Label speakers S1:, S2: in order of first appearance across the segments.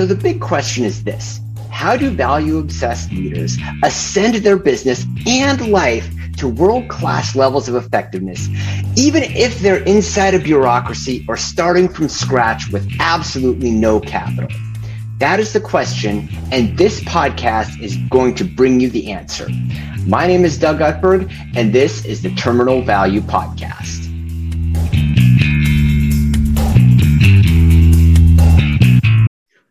S1: So the big question is this How do value obsessed leaders ascend their business and life to world class levels of effectiveness, even if they're inside a bureaucracy or starting from scratch with absolutely no capital? That is the question, and this podcast is going to bring you the answer. My name is Doug Utberg, and this is the Terminal Value Podcast.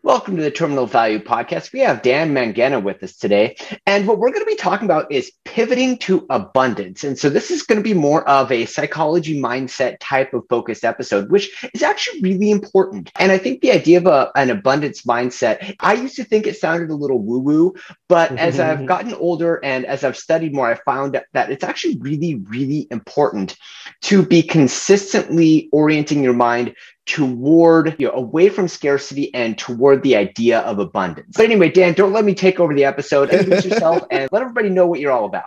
S1: Welcome to the Terminal Value Podcast. We have Dan Mangena with us today. And what we're going to be talking about is pivoting to abundance. And so this is going to be more of a psychology mindset type of focused episode, which is actually really important. And I think the idea of a, an abundance mindset, I used to think it sounded a little woo woo, but mm-hmm, as I've mm-hmm. gotten older and as I've studied more, I found that it's actually really, really important to be consistently orienting your mind toward you know away from scarcity and toward the idea of abundance. But anyway, Dan, don't let me take over the episode. Introduce yourself and let everybody know what you're all about.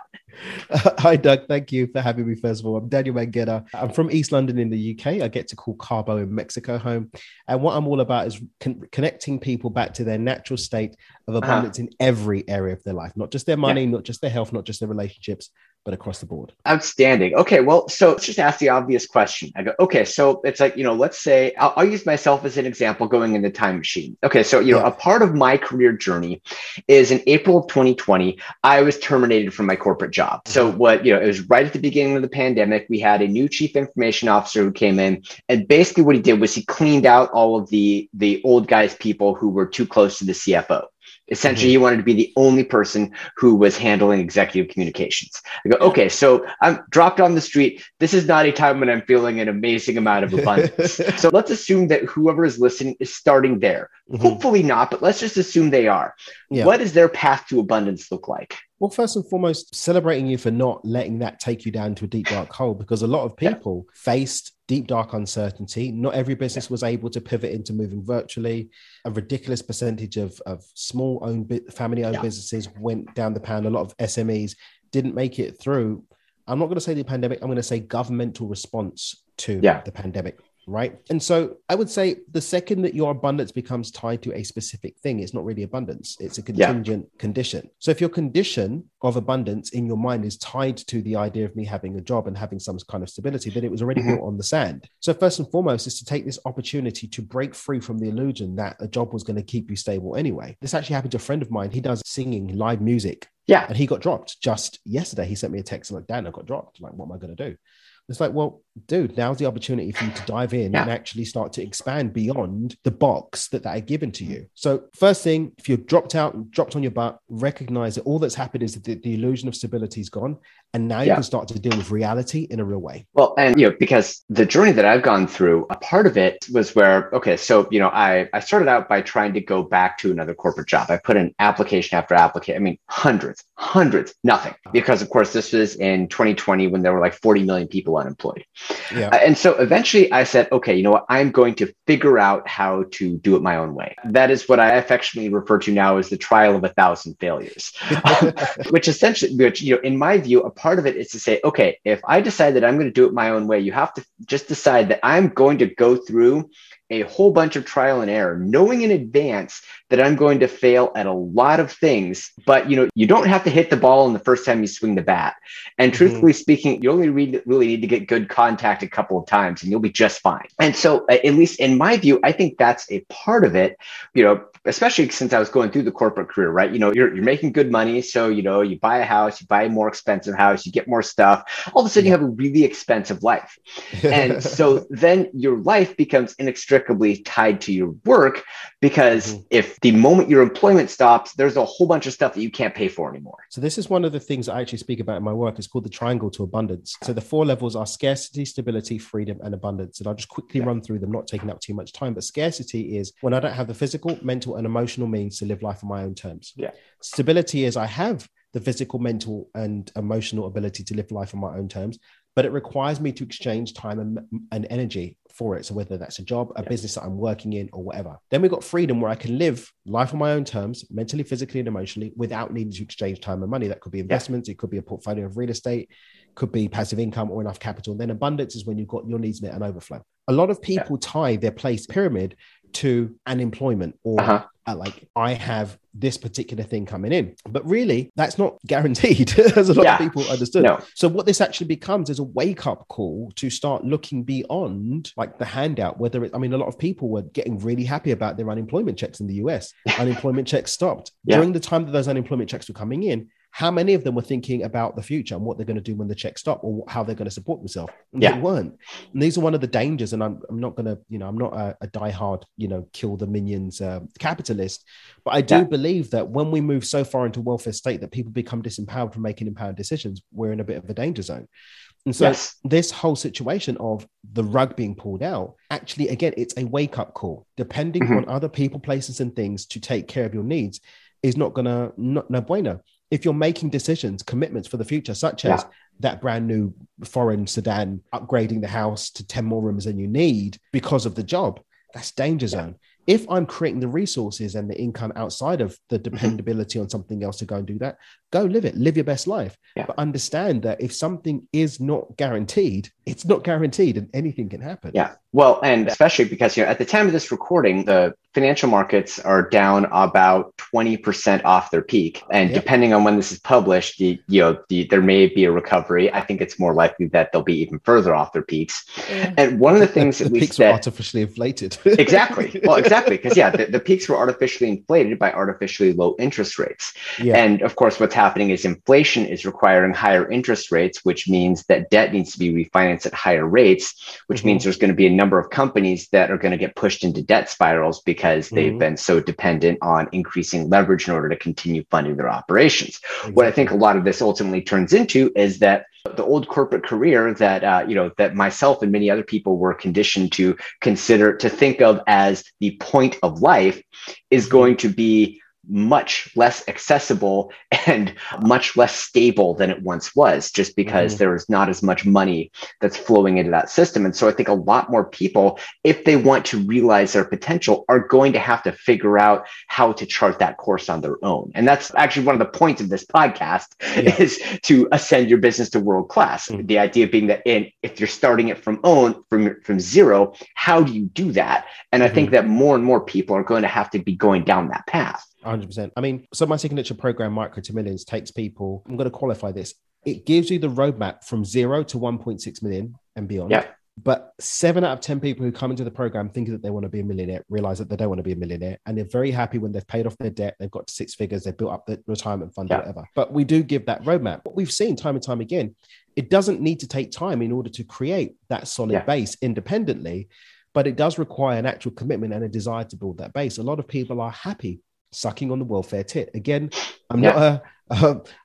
S2: Hi, Doug. Thank you for having me. First of all, I'm Daniel Mangena. I'm from East London in the UK. I get to call Cabo in Mexico home. And what I'm all about is con- connecting people back to their natural state of uh-huh. abundance uh-huh. in every area of their life, not just their money, yeah. not just their health, not just their relationships, but across the board.
S1: Outstanding. Okay, well, so let's just ask the obvious question. I go, okay, so it's like, you know, let's say I'll, I'll use myself as an example going in the time machine. Okay, so, you know, a part of my career journey is in April of 2020, I was terminated from my corporate job. So, mm-hmm. what, you know, it was right at the beginning of the pandemic. We had a new chief information officer who came in, and basically what he did was he cleaned out all of the the old guys people who were too close to the CFO. Essentially, mm-hmm. he wanted to be the only person who was handling executive communications. I go, okay, so I'm dropped on the street. This is not a time when I'm feeling an amazing amount of abundance. so let's assume that whoever is listening is starting there. Mm-hmm. Hopefully not, but let's just assume they are. Yeah. What does their path to abundance look like?
S2: Well, first and foremost, celebrating you for not letting that take you down to a deep dark hole because a lot of people yeah. faced deep dark uncertainty. Not every business was able to pivot into moving virtually. A ridiculous percentage of, of small owned family owned yeah. businesses went down the pan. A lot of SMEs didn't make it through. I'm not going to say the pandemic, I'm going to say governmental response to yeah. the pandemic right? And so I would say the second that your abundance becomes tied to a specific thing, it's not really abundance, it's a contingent yeah. condition. So if your condition of abundance in your mind is tied to the idea of me having a job and having some kind of stability, then it was already mm-hmm. built on the sand. So first and foremost is to take this opportunity to break free from the illusion that a job was going to keep you stable anyway. This actually happened to a friend of mine. He does singing live music.
S1: Yeah.
S2: And he got dropped just yesterday. He sent me a text like, Dan, I got dropped. Like, what am I going to do? It's like, well, dude, now's the opportunity for you to dive in yeah. and actually start to expand beyond the box that that are given to you. So, first thing, if you're dropped out and dropped on your butt, recognize that all that's happened is that the, the illusion of stability is gone. And now yeah. you can start to deal with reality in a real way.
S1: Well, and you know, because the journey that I've gone through, a part of it was where, okay, so you know, I I started out by trying to go back to another corporate job. I put in application after application. I mean, hundreds, hundreds, nothing. Because of course, this was in 2020 when there were like 40 million people unemployed. Yeah. Uh, and so eventually I said, okay, you know what? I'm going to figure out how to do it my own way. That is what I affectionately refer to now as the trial of a thousand failures, which essentially, which, you know, in my view, a part of it is to say, okay, if I decide that I'm going to do it my own way, you have to just decide that I'm going to go through a whole bunch of trial and error, knowing in advance that I'm going to fail at a lot of things. But you know, you don't have to hit the ball in the first time you swing the bat. And mm-hmm. truthfully speaking, you only really need to get good contact a couple of times, and you'll be just fine. And so, at least in my view, I think that's a part of it. You know, especially since I was going through the corporate career, right? You know, you're, you're making good money. So, you know, you buy a house, you buy a more expensive house, you get more stuff. All of a sudden, you have a really expensive life. And so then your life becomes inextricably tied to your work because mm-hmm. if the moment your employment stops, there's a whole bunch of stuff that you can't pay for anymore.
S2: So, this is one of the things I actually speak about in my work. It's called the triangle to abundance. So, the four levels are scarcity, stability, freedom, and abundance. And I'll just quickly yeah. run through them, not taking up too much time. But scarcity is when I don't have the physical, mental, mental and emotional means to live life on my own terms.
S1: Yeah.
S2: Stability is I have the physical, mental, and emotional ability to live life on my own terms, but it requires me to exchange time and, and energy for it. So whether that's a job, a yeah. business that I'm working in, or whatever. Then we've got freedom where I can live life on my own terms, mentally, physically, and emotionally, without needing to exchange time and money. That could be investments, yeah. it could be a portfolio of real estate, could be passive income or enough capital. And then abundance is when you've got your needs met and overflow. A lot of people yeah. tie their place pyramid to unemployment or uh-huh. uh, like I have this particular thing coming in. But really, that's not guaranteed, as a lot yeah. of people understood. No. So what this actually becomes is a wake up call to start looking beyond like the handout. Whether it, I mean, a lot of people were getting really happy about their unemployment checks in the US. unemployment checks stopped yeah. during the time that those unemployment checks were coming in how many of them were thinking about the future and what they're going to do when the check stop or how they're going to support themselves? And yeah. They weren't. And these are one of the dangers. And I'm, I'm not going to, you know, I'm not a, a diehard, you know, kill the minions uh, capitalist, but I do yeah. believe that when we move so far into welfare state that people become disempowered from making empowered decisions, we're in a bit of a danger zone. And so yes. this whole situation of the rug being pulled out, actually, again, it's a wake up call. Depending mm-hmm. on other people, places, and things to take care of your needs is not gonna not no bueno if you're making decisions, commitments for the future, such as yeah. that brand new foreign sedan, upgrading the house to 10 more rooms than you need because of the job, that's danger zone. Yeah. If I'm creating the resources and the income outside of the mm-hmm. dependability mm-hmm. on something else to go and do that, go live it, live your best life. Yeah. But understand that if something is not guaranteed, it's not guaranteed and anything can happen.
S1: Yeah. Well, and especially because you know at the time of this recording, the financial markets are down about 20% off their peak. And yep. depending on when this is published, the, you know, the, there may be a recovery. I think it's more likely that they'll be even further off their peaks. Yeah. And one of the things
S2: the,
S1: that
S2: the peaks
S1: were
S2: artificially inflated.
S1: exactly. Well, exactly. Because yeah, the, the, peaks were artificially inflated by artificially low interest rates. Yeah. And of course, what's happening is inflation is requiring higher interest rates, which means that debt needs to be refinanced at higher rates, which mm-hmm. means there's going to be a number of companies that are going to get pushed into debt spirals because because they've mm-hmm. been so dependent on increasing leverage in order to continue funding their operations. Exactly. What I think a lot of this ultimately turns into is that the old corporate career that uh, you know that myself and many other people were conditioned to consider to think of as the point of life is mm-hmm. going to be much less accessible and much less stable than it once was just because mm-hmm. there is not as much money that's flowing into that system and so i think a lot more people if they want to realize their potential are going to have to figure out how to chart that course on their own and that's actually one of the points of this podcast yeah. is to ascend your business to world class mm-hmm. the idea being that in if you're starting it from own from from zero how do you do that and i mm-hmm. think that more and more people are going to have to be going down that path
S2: 100%. I mean, so my signature program, Micro to Millions, takes people, I'm going to qualify this. It gives you the roadmap from zero to 1.6 million and beyond.
S1: Yeah.
S2: But seven out of 10 people who come into the program thinking that they want to be a millionaire realize that they don't want to be a millionaire. And they're very happy when they've paid off their debt, they've got six figures, they've built up the retirement fund, yeah. whatever. But we do give that roadmap. What we've seen time and time again, it doesn't need to take time in order to create that solid yeah. base independently, but it does require an actual commitment and a desire to build that base. A lot of people are happy sucking on the welfare tit. Again, I'm yeah. not a.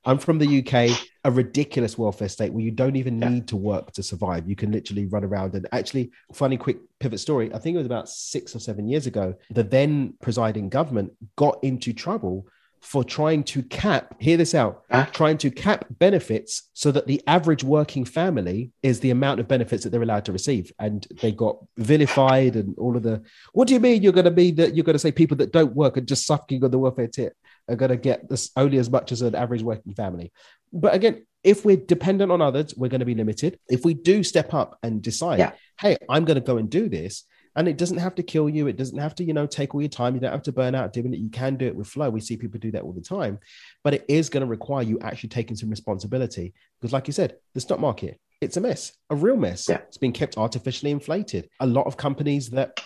S2: am from the UK, a ridiculous welfare state where you don't even yeah. need to work to survive. You can literally run around and actually, funny quick pivot story. I think it was about six or seven years ago. The then presiding government got into trouble for trying to cap, hear this out, huh? trying to cap benefits so that the average working family is the amount of benefits that they're allowed to receive. And they got vilified and all of the, what do you mean you're going to mean that you're going to say people that don't work and just sucking on the welfare tip are going to get this only as much as an average working family? But again, if we're dependent on others, we're going to be limited. If we do step up and decide, yeah. hey, I'm going to go and do this, and it doesn't have to kill you. It doesn't have to, you know, take all your time. You don't have to burn out doing it. You can do it with flow. We see people do that all the time, but it is going to require you actually taking some responsibility because, like you said, the stock market, it's a mess, a real mess. Yeah. It's been kept artificially inflated. A lot of companies that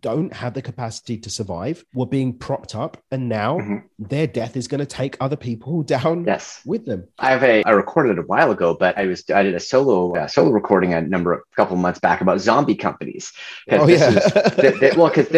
S2: don't have the capacity to survive were being propped up and now mm-hmm. their death is going to take other people down yes. with them
S1: i have a i recorded it a while ago but i was i did a solo uh, solo recording a number of a couple months back about zombie companies
S2: oh yeah
S1: they, they, well because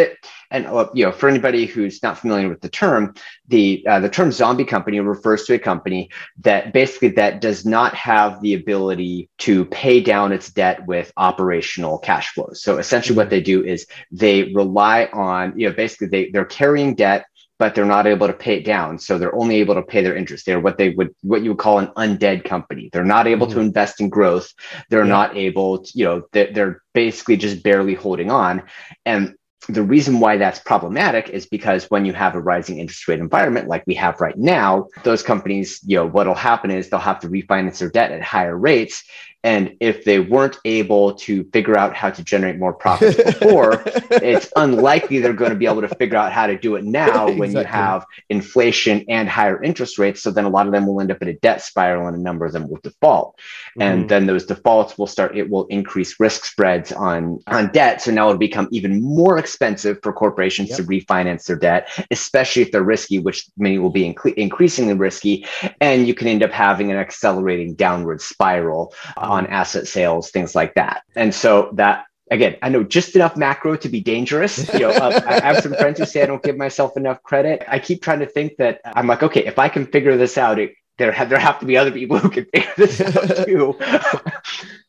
S1: and uh, you know for anybody who's not familiar with the term the uh, the term zombie company refers to a company that basically that does not have the ability to pay down its debt with operational cash flows so essentially what mm-hmm. they do is they rely on you know basically they they're carrying debt but they're not able to pay it down. So they're only able to pay their interest. They're what they would, what you would call an undead company. They're not able mm-hmm. to invest in growth. They're yeah. not able to, you know, they're, they're basically just barely holding on. And the reason why that's problematic is because when you have a rising interest rate environment like we have right now, those companies, you know, what'll happen is they'll have to refinance their debt at higher rates. And if they weren't able to figure out how to generate more profits before, it's unlikely they're going to be able to figure out how to do it now when exactly. you have inflation and higher interest rates. So then a lot of them will end up in a debt spiral and a number of them will default. Mm-hmm. And then those defaults will start, it will increase risk spreads on, on debt. So now it'll become even more expensive for corporations yep. to refinance their debt, especially if they're risky, which many will be inc- increasingly risky. And you can end up having an accelerating downward spiral on asset sales, things like that. And so that again, I know just enough macro to be dangerous. You know, uh, I have some friends who say I don't give myself enough credit. I keep trying to think that I'm like, okay, if I can figure this out, it, there have there have to be other people who can figure this out too.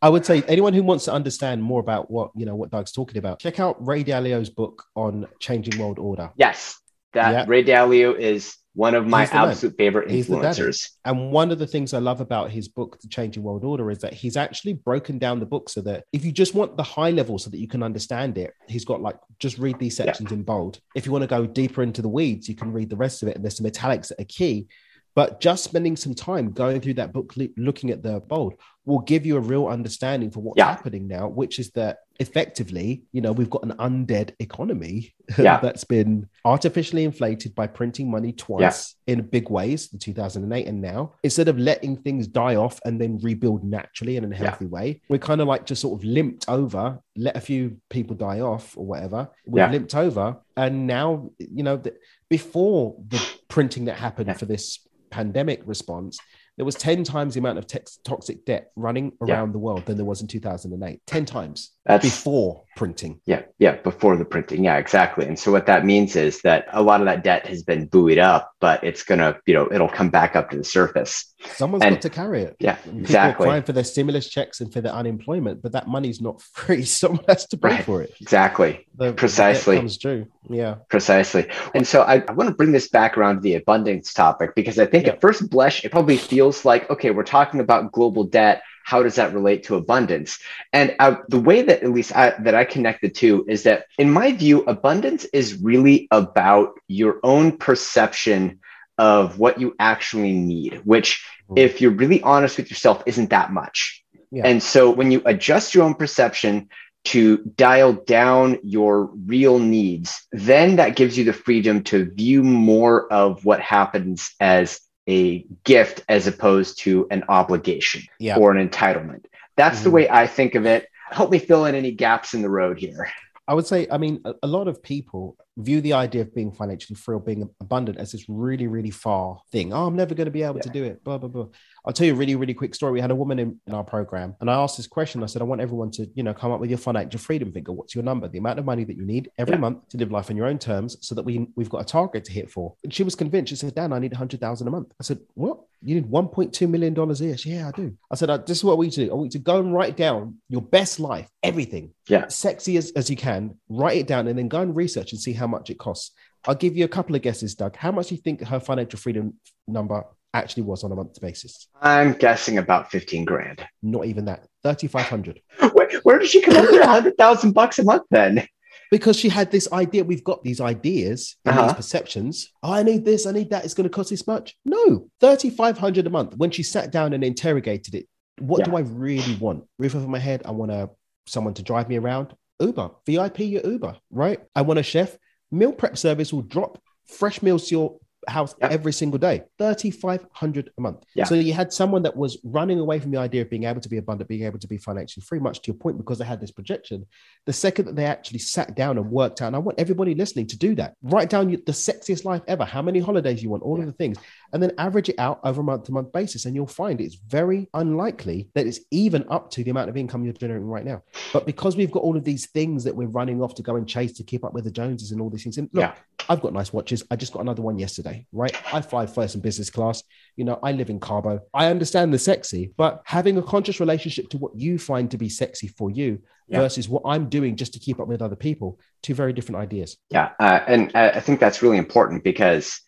S2: I would say anyone who wants to understand more about what you know what Doug's talking about, check out Ray Dalio's book on changing world order.
S1: Yes, that. Ray Dalio is one of my absolute man. favorite influencers.
S2: And one of the things I love about his book, The Changing World Order, is that he's actually broken down the book so that if you just want the high level so that you can understand it, he's got like just read these sections yeah. in bold. If you want to go deeper into the weeds, you can read the rest of it. And there's some italics that are key. But just spending some time going through that book, looking at the bold, will give you a real understanding for what's yeah. happening now, which is that effectively, you know, we've got an undead economy yeah. that's been artificially inflated by printing money twice yeah. in big ways in 2008 and now. Instead of letting things die off and then rebuild naturally in a healthy way, we're kind of like just sort of limped over, let a few people die off or whatever. We've limped over. And now, you know, the, before the printing that happened for this pandemic response, there was 10 times the amount of toxic debt running around yeah. the world than there was in 2008 10 times That's, before printing.
S1: Yeah yeah before the printing. Yeah exactly. And so what that means is that a lot of that debt has been buoyed up but it's gonna you know it'll come back up to the surface.
S2: Someone's and, got to carry it.
S1: Yeah People exactly.
S2: crying for their stimulus checks and for their unemployment but that money's not free. Someone has to pay right. for it.
S1: exactly. The, precisely.
S2: the comes due. Yeah.
S1: Precisely. And so I, I want to bring this back around to the abundance topic because i think yeah. at first blush it probably feels feels like, okay, we're talking about global debt. How does that relate to abundance? And uh, the way that at least I, that I connect the two is that, in my view, abundance is really about your own perception of what you actually need, which, mm-hmm. if you're really honest with yourself, isn't that much. Yeah. And so when you adjust your own perception to dial down your real needs, then that gives you the freedom to view more of what happens as a gift as opposed to an obligation yeah. or an entitlement. That's mm-hmm. the way I think of it. Help me fill in any gaps in the road here.
S2: I would say, I mean, a, a, lot of people view the idea of being financially free or being abundant as this really, really far thing. Oh, I'm never going to be able yeah. to do it. Blah, blah, blah. I'll tell you a really, really quick story. We had a woman in, in, our program, and I asked this question. I said, I want everyone to, you know, come up with your financial freedom figure. What's your number? The amount of money that you need every yeah. month to live life on your own terms so that we, we've got a target to hit for. And she was convinced. She said, Dan, I need 100000 a month. I said, What? You need $1.2 million a year? She, said, yeah, I do. I said, uh, This is what we do. I want you to go and write down your best life, everything.
S1: Yeah.
S2: Sexy as, as you can, write it down and then go and research and see how much it costs. I'll give you a couple of guesses, Doug. How much do you think her financial freedom number actually was on a monthly basis?
S1: I'm guessing about 15 grand.
S2: Not even that. 3,500.
S1: Where, where did she come up with 100,000 bucks a month then?
S2: Because she had this idea. We've got these ideas and uh-huh. these perceptions. Oh, I need this. I need that. It's going to cost this much. No, 3,500 a month. When she sat down and interrogated it, what yeah. do I really want? Roof over my head. I want a, someone to drive me around. Uber, VIP your Uber, right? I want a chef. Meal prep service will drop fresh meals to your house yep. every single day 3500 a month yeah. so you had someone that was running away from the idea of being able to be abundant being able to be financially free much to your point because they had this projection the second that they actually sat down and worked out and i want everybody listening to do that write down the sexiest life ever how many holidays you want all yeah. of the things and then average it out over a month to month basis and you'll find it's very unlikely that it's even up to the amount of income you're generating right now but because we've got all of these things that we're running off to go and chase to keep up with the joneses and all these things and look yeah. I've got nice watches i just got another one yesterday right? I fly first and business class. You know, I live in Cabo. I understand the sexy, but having a conscious relationship to what you find to be sexy for you yeah. versus what I'm doing just to keep up with other people, two very different ideas.
S1: Yeah. Uh, and I think that's really important because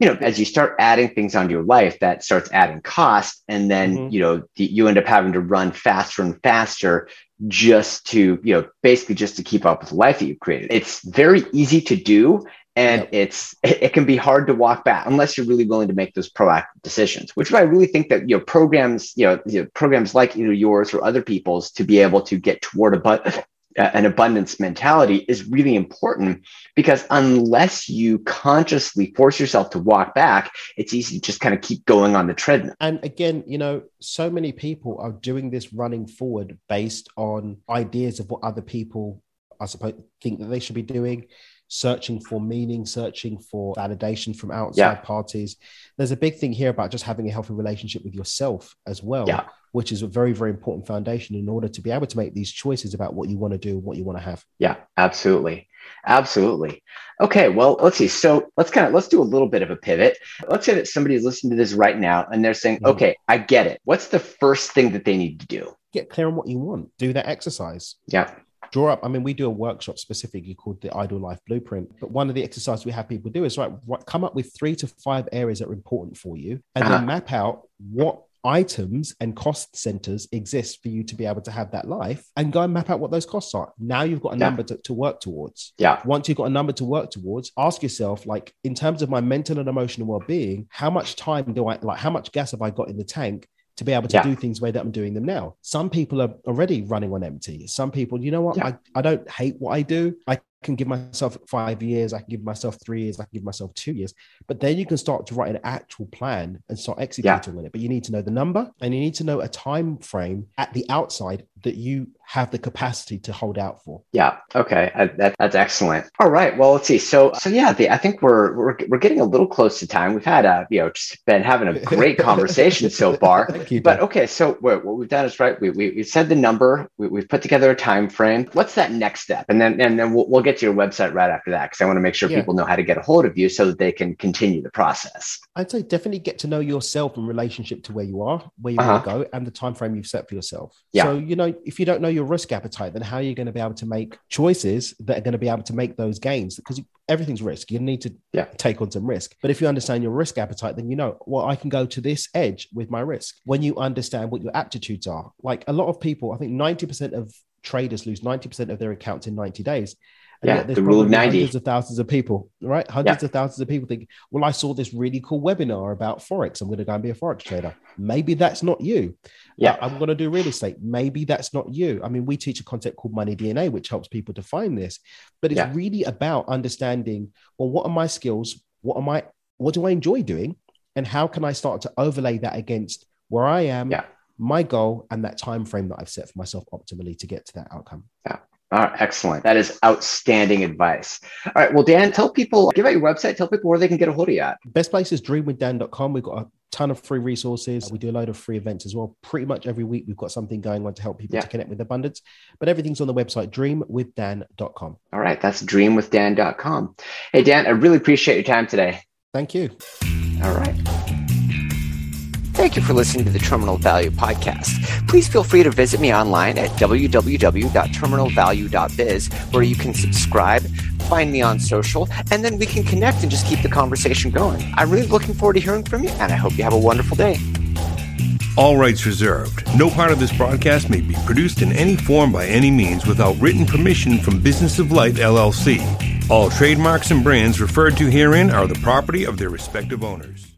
S1: you know, as you start adding things onto your life, that starts adding cost. And then, mm-hmm. you know, you end up having to run faster and faster just to, you know, basically just to keep up with the life that you've created. It's very easy to do and yep. it's it can be hard to walk back unless you're really willing to make those proactive decisions which i really think that you know programs you know, you know programs like either yours or other people's to be able to get toward a but an abundance mentality is really important because unless you consciously force yourself to walk back, it's easy to just kind of keep going on the treadmill.
S2: And again, you know, so many people are doing this running forward based on ideas of what other people, I suppose, think that they should be doing searching for meaning, searching for validation from outside yeah. parties. There's a big thing here about just having a healthy relationship with yourself as well, yeah. which is a very, very important foundation in order to be able to make these choices about what you want to do and what you want to have.
S1: Yeah, absolutely. Absolutely. Okay, well, let's see. So let's kind of let's do a little bit of a pivot. Let's say that somebody is listening to this right now and they're saying, mm-hmm. "Okay, I get it. What's the first thing that they need to do?"
S2: Get clear on what you want. Do that exercise.
S1: Yeah
S2: draw up. I mean, we do a workshop specifically called the Ideal Life Blueprint. But one of the exercises we have people do is right, come up with three to five areas that are important for you, and uh-huh. then map out what items and cost centers exist for you to be able to have that life and go and map out what those costs are. Now you've got a yeah. number to, to work towards.
S1: Yeah.
S2: Once you've got a number to work towards, ask yourself, like, in terms of my mental and emotional well being, how much time do I like, how much gas have I got in the tank to be able to yeah. do things the way that I'm doing them now. Some people are already running on empty. Some people, you know what? Yeah. I, I don't hate what I do. I can give myself five years, I can give myself three years, I can give myself two years. But then you can start to write an actual plan and start executing yeah. on it. But you need to know the number and you need to know a time frame at the outside that you have the capacity to hold out for.
S1: Yeah. Okay. I, that, that's excellent. All right. Well, let's see. So, so yeah, the, I think we're, we're we're getting a little close to time. We've had a you know just been having a great conversation so far. Thank you. But okay, so what, what we've done is right. We we, we said the number. We, have put together a time frame. What's that next step? And then and then we'll, we'll get to your website right after that because I want to make sure yeah. people know how to get a hold of you so that they can continue the process.
S2: I'd say definitely get to know yourself in relationship to where you are, where you uh-huh. want to go, and the time frame you've set for yourself. Yeah. So you know if you don't know your risk appetite, then how are you going to be able to make choices that are going to be able to make those gains? Because everything's risk. You need to yeah. take on some risk. But if you understand your risk appetite, then you know, well, I can go to this edge with my risk. When you understand what your aptitudes are, like a lot of people, I think 90% of traders lose 90% of their accounts in 90 days.
S1: Yeah, the rule of 90.
S2: Hundreds of thousands of people, right? Hundreds yeah. of thousands of people think, well, I saw this really cool webinar about Forex. I'm going to go and be a Forex trader. Maybe that's not you. Yeah. Uh, I'm going to do real estate. Maybe that's not you. I mean, we teach a concept called Money DNA, which helps people define this. But it's yeah. really about understanding, well, what are my skills? What am I, what do I enjoy doing? And how can I start to overlay that against where I am, yeah. my goal, and that time frame that I've set for myself optimally to get to that outcome?
S1: Yeah. All right, excellent. That is outstanding advice. All right. Well, Dan, tell people, give out your website, tell people where they can get a hold of you at.
S2: Best place is dreamwithdan.com. We've got a ton of free resources. We do a load of free events as well. Pretty much every week, we've got something going on to help people yeah. to connect with abundance. But everything's on the website, dreamwithdan.com.
S1: All right. That's dreamwithdan.com. Hey, Dan, I really appreciate your time today.
S2: Thank you.
S1: All right. Thank you for listening to the Terminal Value Podcast. Please feel free to visit me online at www.terminalvalue.biz, where you can subscribe, find me on social, and then we can connect and just keep the conversation going. I'm really looking forward to hearing from you, and I hope you have a wonderful day.
S3: All rights reserved. No part of this broadcast may be produced in any form by any means without written permission from Business of Life LLC. All trademarks and brands referred to herein are the property of their respective owners.